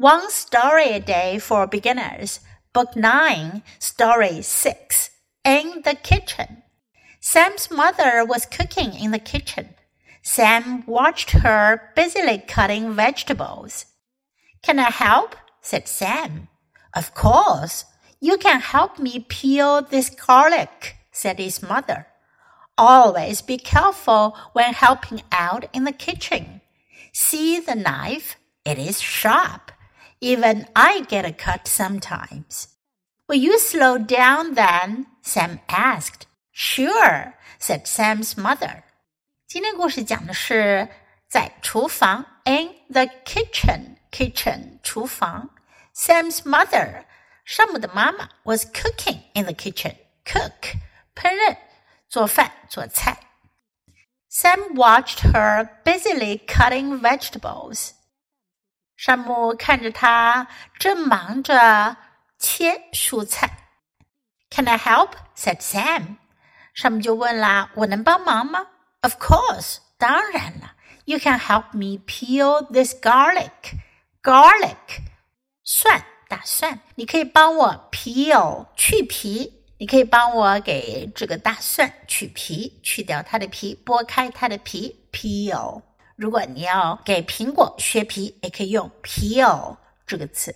One Story a Day for Beginners, Book 9, Story 6, In the Kitchen. Sam's mother was cooking in the kitchen. Sam watched her busily cutting vegetables. Can I help? said Sam. Of course. You can help me peel this garlic, said his mother. Always be careful when helping out in the kitchen. See the knife? It is sharp. Even I get a cut sometimes. Will you slow down then? Sam asked. Sure, said Sam's mother. 今天故事讲的是在厨房 in the kitchen kitchen 厨房。Sam's mother 山姆的妈妈 was cooking in the kitchen cook 烹饪做饭做菜。Sam watched her busily cutting vegetables. 山姆看着他正忙着切蔬菜。Can I help? said Sam. 山姆就问啦：“我能帮忙吗？”Of course，当然了。You can help me peel this garlic. Garlic，蒜，大蒜。你可以帮我 peel 去皮。你可以帮我给这个大蒜去皮，去掉它的皮，剥开它的皮。Peel。如果你要给苹果削皮，也可以用 peel 这个词。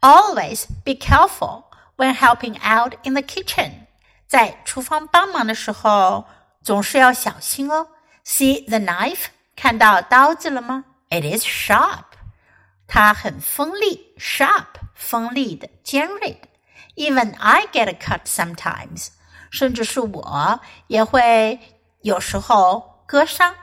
Always be careful when helping out in the kitchen。在厨房帮忙的时候，总是要小心哦。See the knife？看到刀子了吗？It is sharp。它很锋利，sharp，锋利的，尖锐的。Even I get a cut sometimes。甚至是我也会有时候割伤。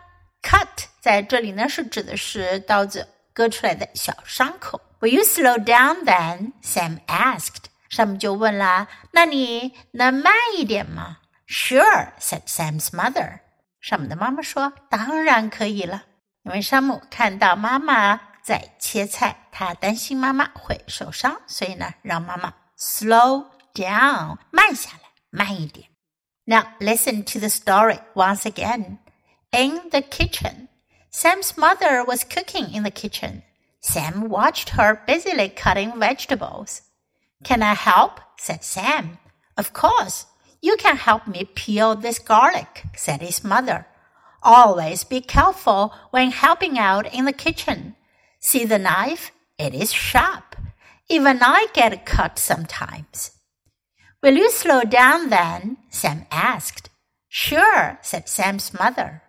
Cut 在这里呢是指的是刀子割出来的小伤口。Will you slow down then? Sam asked. 山姆就问啦：“那你能慢一点吗？”Sure, said Sam's mother. 山姆的妈妈说：“当然可以了。”因为山姆看到妈妈在切菜，他担心妈妈会受伤，所以呢，让妈妈 slow down 慢下来，慢一点。Now listen to the story once again. In the kitchen, Sam's mother was cooking in the kitchen. Sam watched her busily cutting vegetables. Can I help? said Sam. Of course. You can help me peel this garlic, said his mother. Always be careful when helping out in the kitchen. See the knife? It is sharp. Even I get cut sometimes. Will you slow down then? Sam asked. Sure, said Sam's mother.